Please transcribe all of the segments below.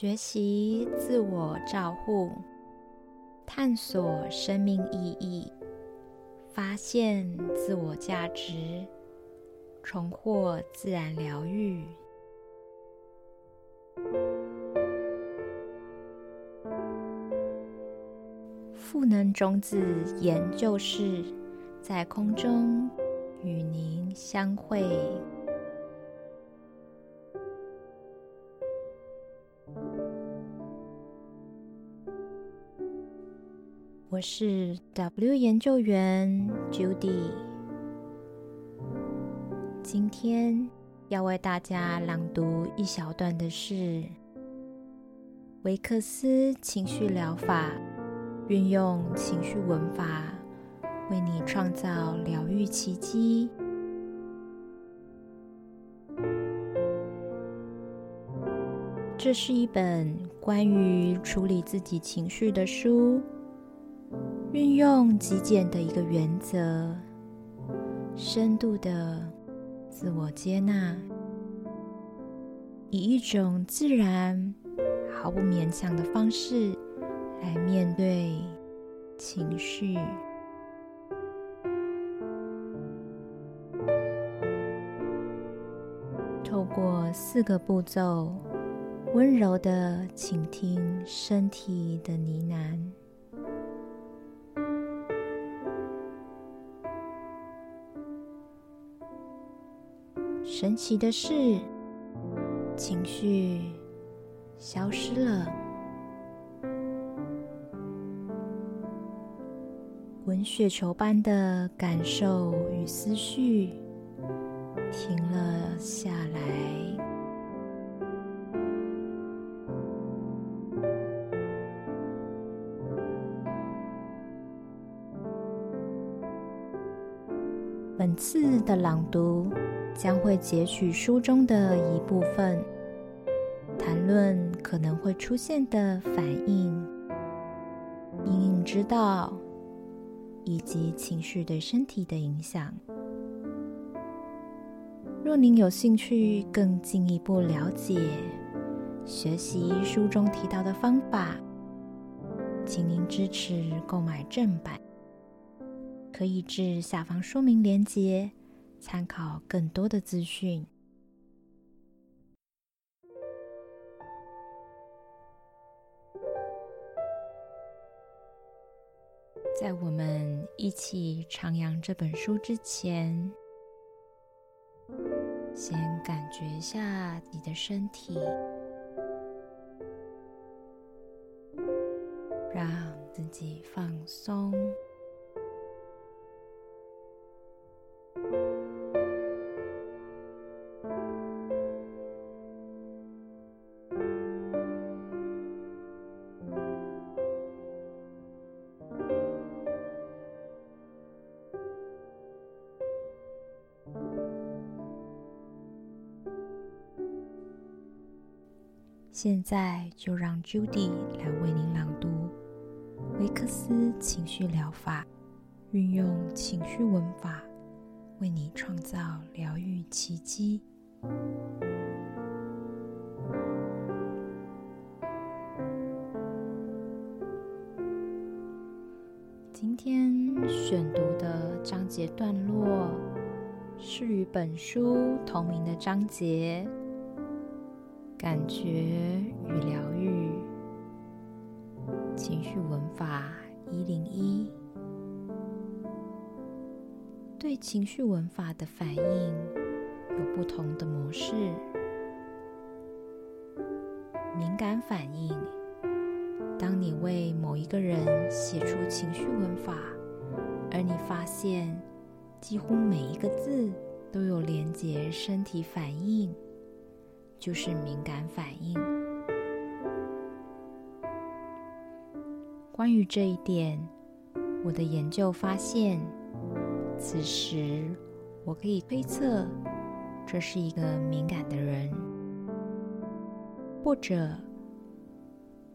学习自我照护，探索生命意义，发现自我价值，重获自然疗愈。赋能种子研究室在空中与您相会。是 W 研究员 Judy，今天要为大家朗读一小段的是维克斯情绪疗法。运用情绪文法，为你创造疗愈奇迹。这是一本关于处理自己情绪的书，运用极简的一个原则，深度的自我接纳，以一种自然、毫不勉强的方式。来面对情绪，透过四个步骤，温柔的倾听身体的呢喃。神奇的是，情绪消失了。滚雪球般的感受与思绪停了下来，本次的朗读将会截取书中的一部分，谈论可能会出现的反应，隐隐知道。以及情绪对身体的影响。若您有兴趣更进一步了解、学习书中提到的方法，请您支持购买正版，可以至下方说明链接参考更多的资讯。在我们一起徜徉这本书之前，先感觉一下你的身体，让自己放松。现在就让 Judy 来为您朗读维克斯情绪疗法，运用情绪文法，为你创造疗愈奇迹。今天选读的章节段落是与本书同名的章节。感觉与疗愈情绪文法一零一，对情绪文法的反应有不同的模式。敏感反应，当你为某一个人写出情绪文法，而你发现几乎每一个字都有连接身体反应。就是敏感反应。关于这一点，我的研究发现，此时我可以推测，这是一个敏感的人，或者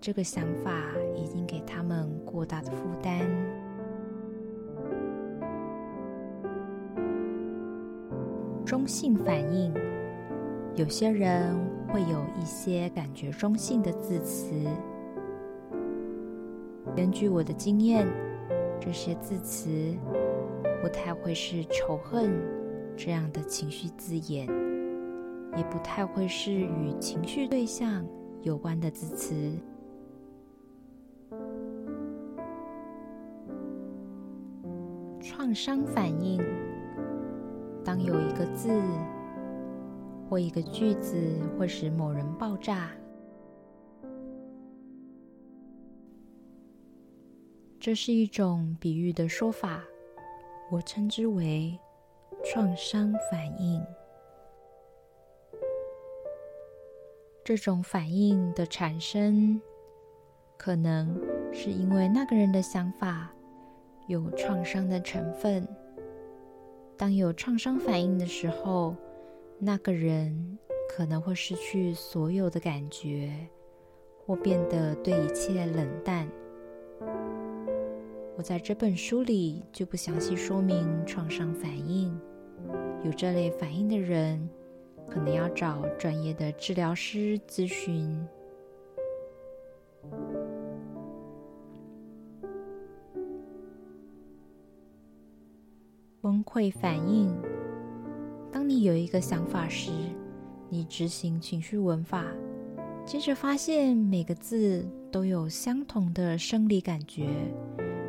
这个想法已经给他们过大的负担。中性反应。有些人会有一些感觉中性的字词。根据我的经验，这些字词不太会是仇恨这样的情绪字眼，也不太会是与情绪对象有关的字词。创伤反应，当有一个字或一个句子会使某人爆炸。这是一种比喻的说法，我称之为创伤反应。这种反应的产生，可能是因为那个人的想法有创伤的成分。当有创伤反应的时候，那个人可能会失去所有的感觉，或变得对一切冷淡。我在这本书里就不详细说明创伤反应。有这类反应的人，可能要找专业的治疗师咨询。崩溃反应：当你有一个想法时，你执行情绪文法，接着发现每个字都有相同的生理感觉。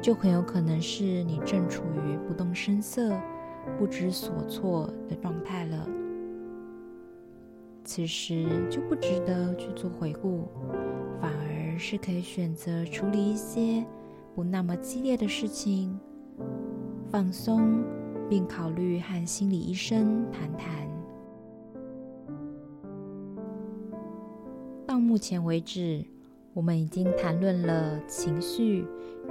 就很有可能是你正处于不动声色、不知所措的状态了。此时就不值得去做回顾，反而是可以选择处理一些不那么激烈的事情，放松，并考虑和心理医生谈谈。到目前为止，我们已经谈论了情绪。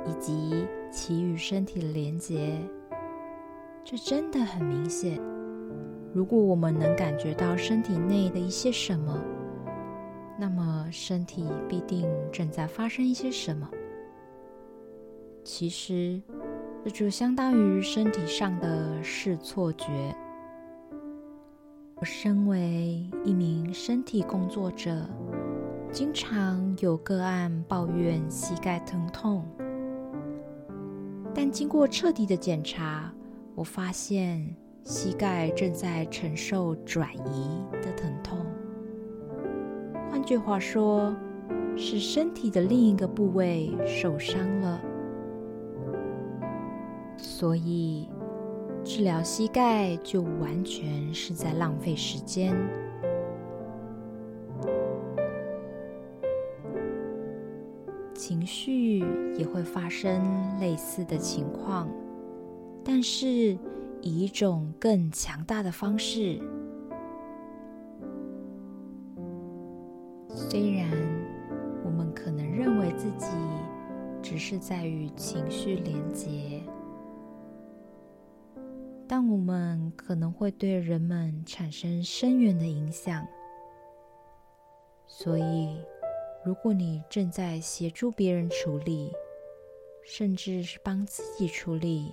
以及其与身体的连结，这真的很明显。如果我们能感觉到身体内的一些什么，那么身体必定正在发生一些什么。其实，这就相当于身体上的视错觉。我身为一名身体工作者，经常有个案抱怨膝盖疼痛。但经过彻底的检查，我发现膝盖正在承受转移的疼痛。换句话说，是身体的另一个部位受伤了。所以，治疗膝盖就完全是在浪费时间。情绪也会发生类似的情况，但是以一种更强大的方式。虽然我们可能认为自己只是在与情绪连结，但我们可能会对人们产生深远的影响，所以。如果你正在协助别人处理，甚至是帮自己处理，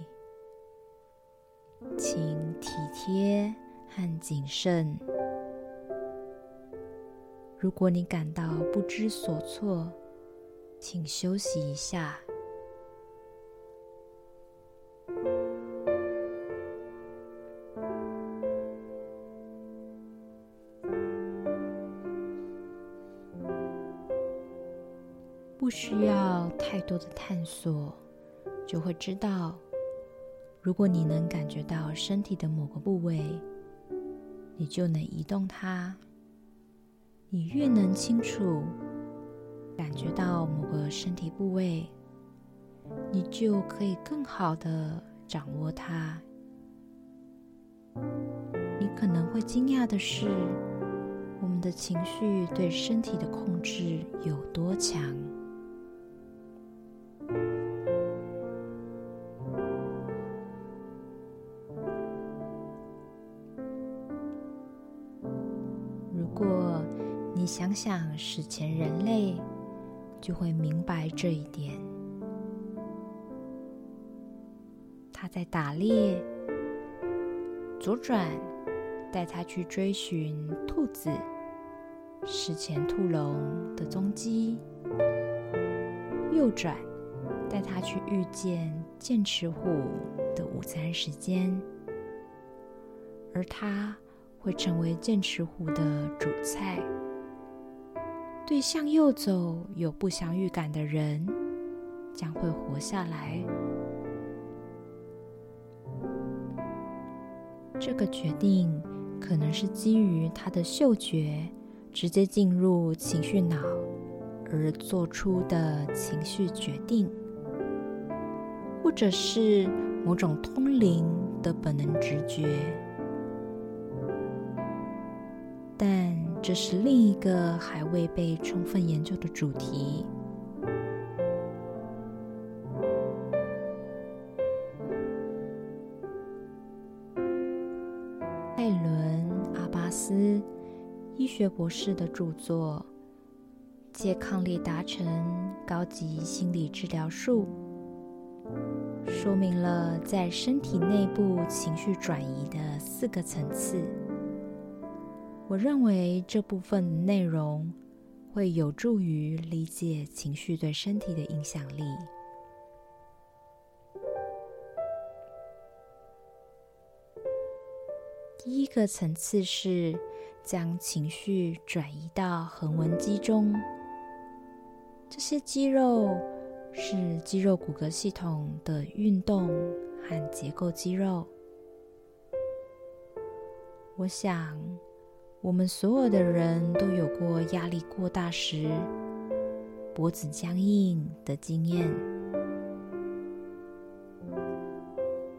请体贴和谨慎。如果你感到不知所措，请休息一下。多的探索，就会知道，如果你能感觉到身体的某个部位，你就能移动它。你越能清楚感觉到某个身体部位，你就可以更好的掌握它。你可能会惊讶的是，我们的情绪对身体的控制有多强。想想史前人类，就会明白这一点。他在打猎，左转带他去追寻兔子，史前兔龙的踪迹；右转，带他去遇见剑齿虎的午餐时间，而他会成为剑齿虎的主菜。对向右走有不祥预感的人，将会活下来。这个决定可能是基于他的嗅觉直接进入情绪脑而做出的情绪决定，或者是某种通灵的本能直觉。这是另一个还未被充分研究的主题。艾伦·阿巴斯医学博士的著作《借抗力达成高级心理治疗术》说明了在身体内部情绪转移的四个层次。我认为这部分内容会有助于理解情绪对身体的影响力。第一个层次是。将情绪转移到横纹肌中，这些肌肉是肌肉骨骼系统的运动和结构肌肉。我想，我们所有的人都有过压力过大时脖子僵硬的经验。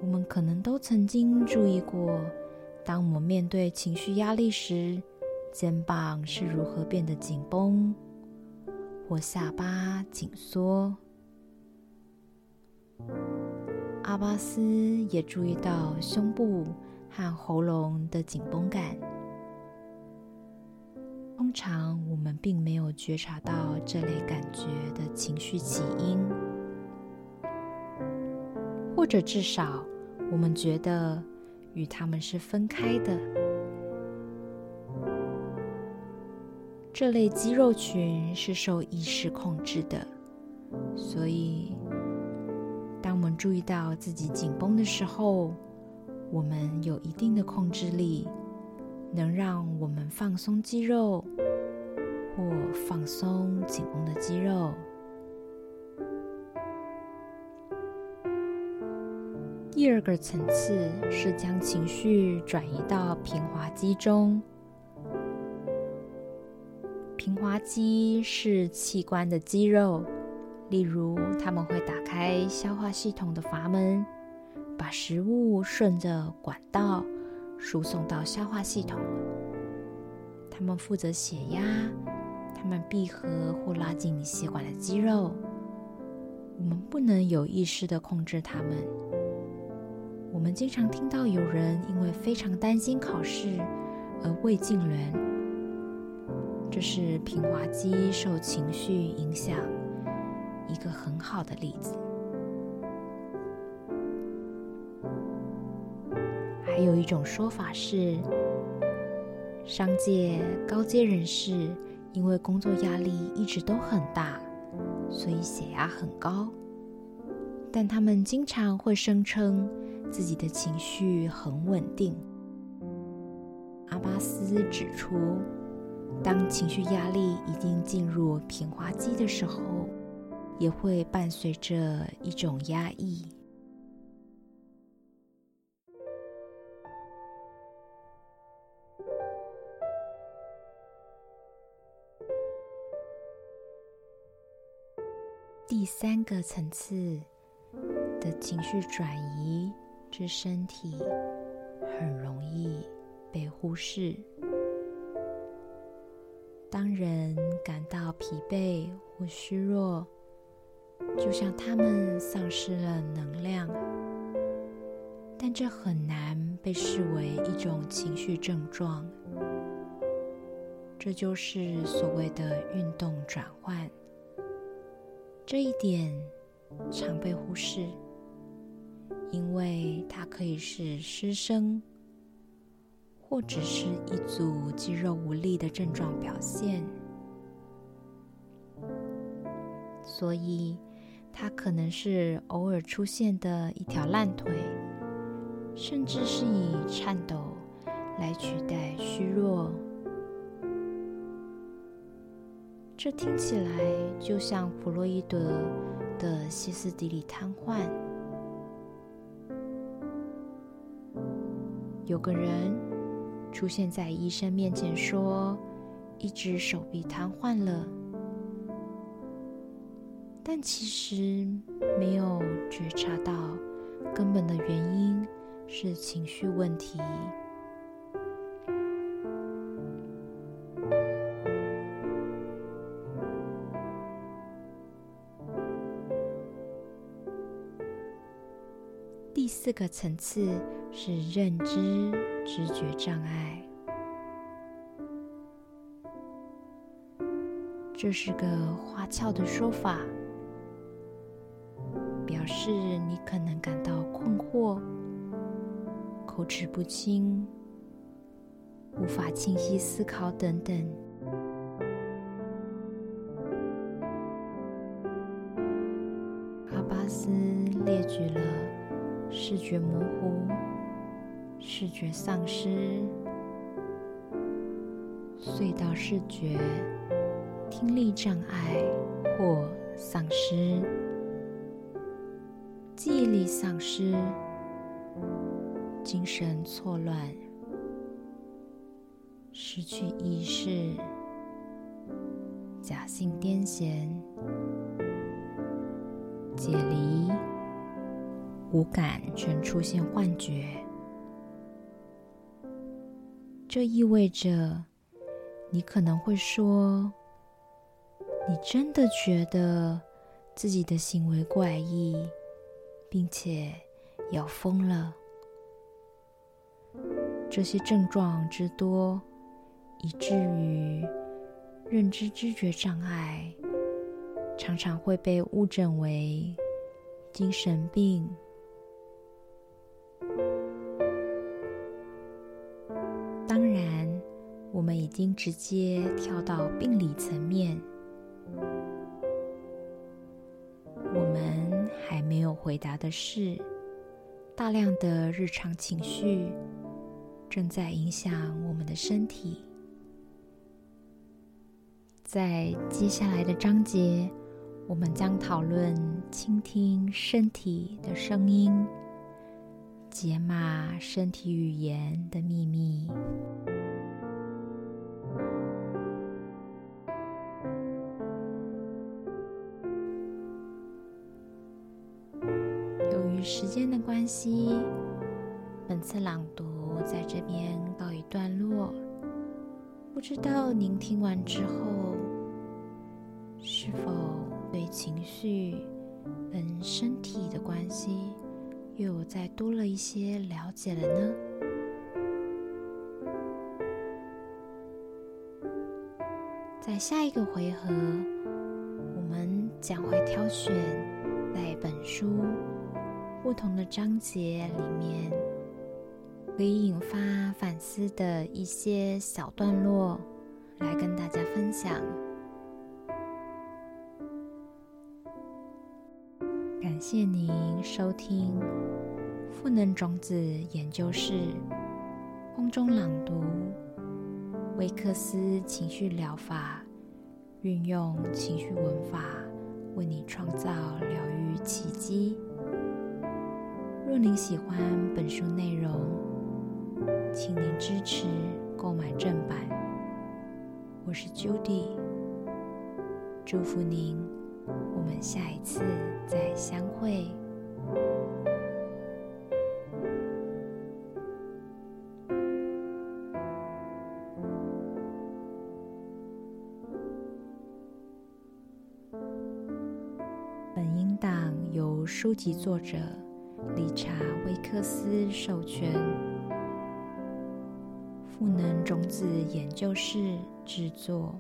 我们可能都曾经注意过。当我们面对情绪压力时，肩膀是如何变得紧绷，或下巴紧缩？阿巴斯也注意到胸部和喉咙的紧绷感。通常我们并没有觉察到这类感觉的情绪起因，或者至少我们觉得。与他们是分开的。这类肌肉群是受意识控制的，所以当我们注意到自己紧绷的时候，我们有一定的控制力，能让我们放松肌肉或放松紧绷的肌肉。第二个层次是将情绪转移到平滑肌中。平滑肌是器官的肌肉，例如他们会打开消化系统的阀门，把食物顺着管道输送到消化系统。他们负责血压，他们闭合或拉紧血管的肌肉。我们不能有意识的控制它们。我们经常听到有人因为非常担心考试而胃痉挛，这是平滑肌受情绪影响一个很好的例子。还有一种说法是，商界高阶人士因为工作压力一直都很大，所以血压很高，但他们经常会声称。自己的情绪很稳定。阿巴斯指出，当情绪压力已经进入平滑肌的时候，也会伴随着一种压抑。第三个层次的情绪转移。这身体很容易被忽视。当人感到疲惫或虚弱，就像他们丧失了能量，但这很难被视为一种情绪症状。这就是所谓的运动转换。这一点常被忽视。因为它可以是失声，或者是一组肌肉无力的症状表现。所以，它可能是偶尔出现的一条烂腿，甚至是以颤抖来取代虚弱。这听起来就像弗洛伊德的歇斯底里瘫痪。有个人出现在医生面前，说一只手臂瘫痪了，但其实没有觉察到根本的原因是情绪问题。四个层次是认知知觉障碍，这是个花俏的说法，表示你可能感到困惑、口齿不清、无法清晰思考等等。觉模糊、视觉丧失、隧道视觉、听力障碍或丧失、记忆力丧失、精神错乱、失去意识、假性癫痫、解离。五感全出现幻觉，这意味着你可能会说：“你真的觉得自己的行为怪异，并且要疯了。”这些症状之多，以至于认知知觉障碍常常会被误诊为精神病。当然我们已经直接跳到病理层面，我们还没有回答的是，大量的日常情绪正在影响我们的身体。在接下来的章节，我们将讨论倾听身体的声音，解码身体语言的秘密。由于时间的关系，本次朗读在这边告一段落。不知道您听完之后，是否对情绪跟身体的关系又有再多了一些了解了呢？在下一个回合，我们将会挑选在本书。不同的章节里面，可以引发反思的一些小段落，来跟大家分享。感谢您收听赋能种子研究室空中朗读维克斯情绪疗法，运用情绪文法为你创造疗愈奇迹。若您喜欢本书内容，请您支持购买正版。我是 Judy，祝福您，我们下一次再相会。本音档由书籍作者。理查·威克斯授权，赋能种子研究室制作。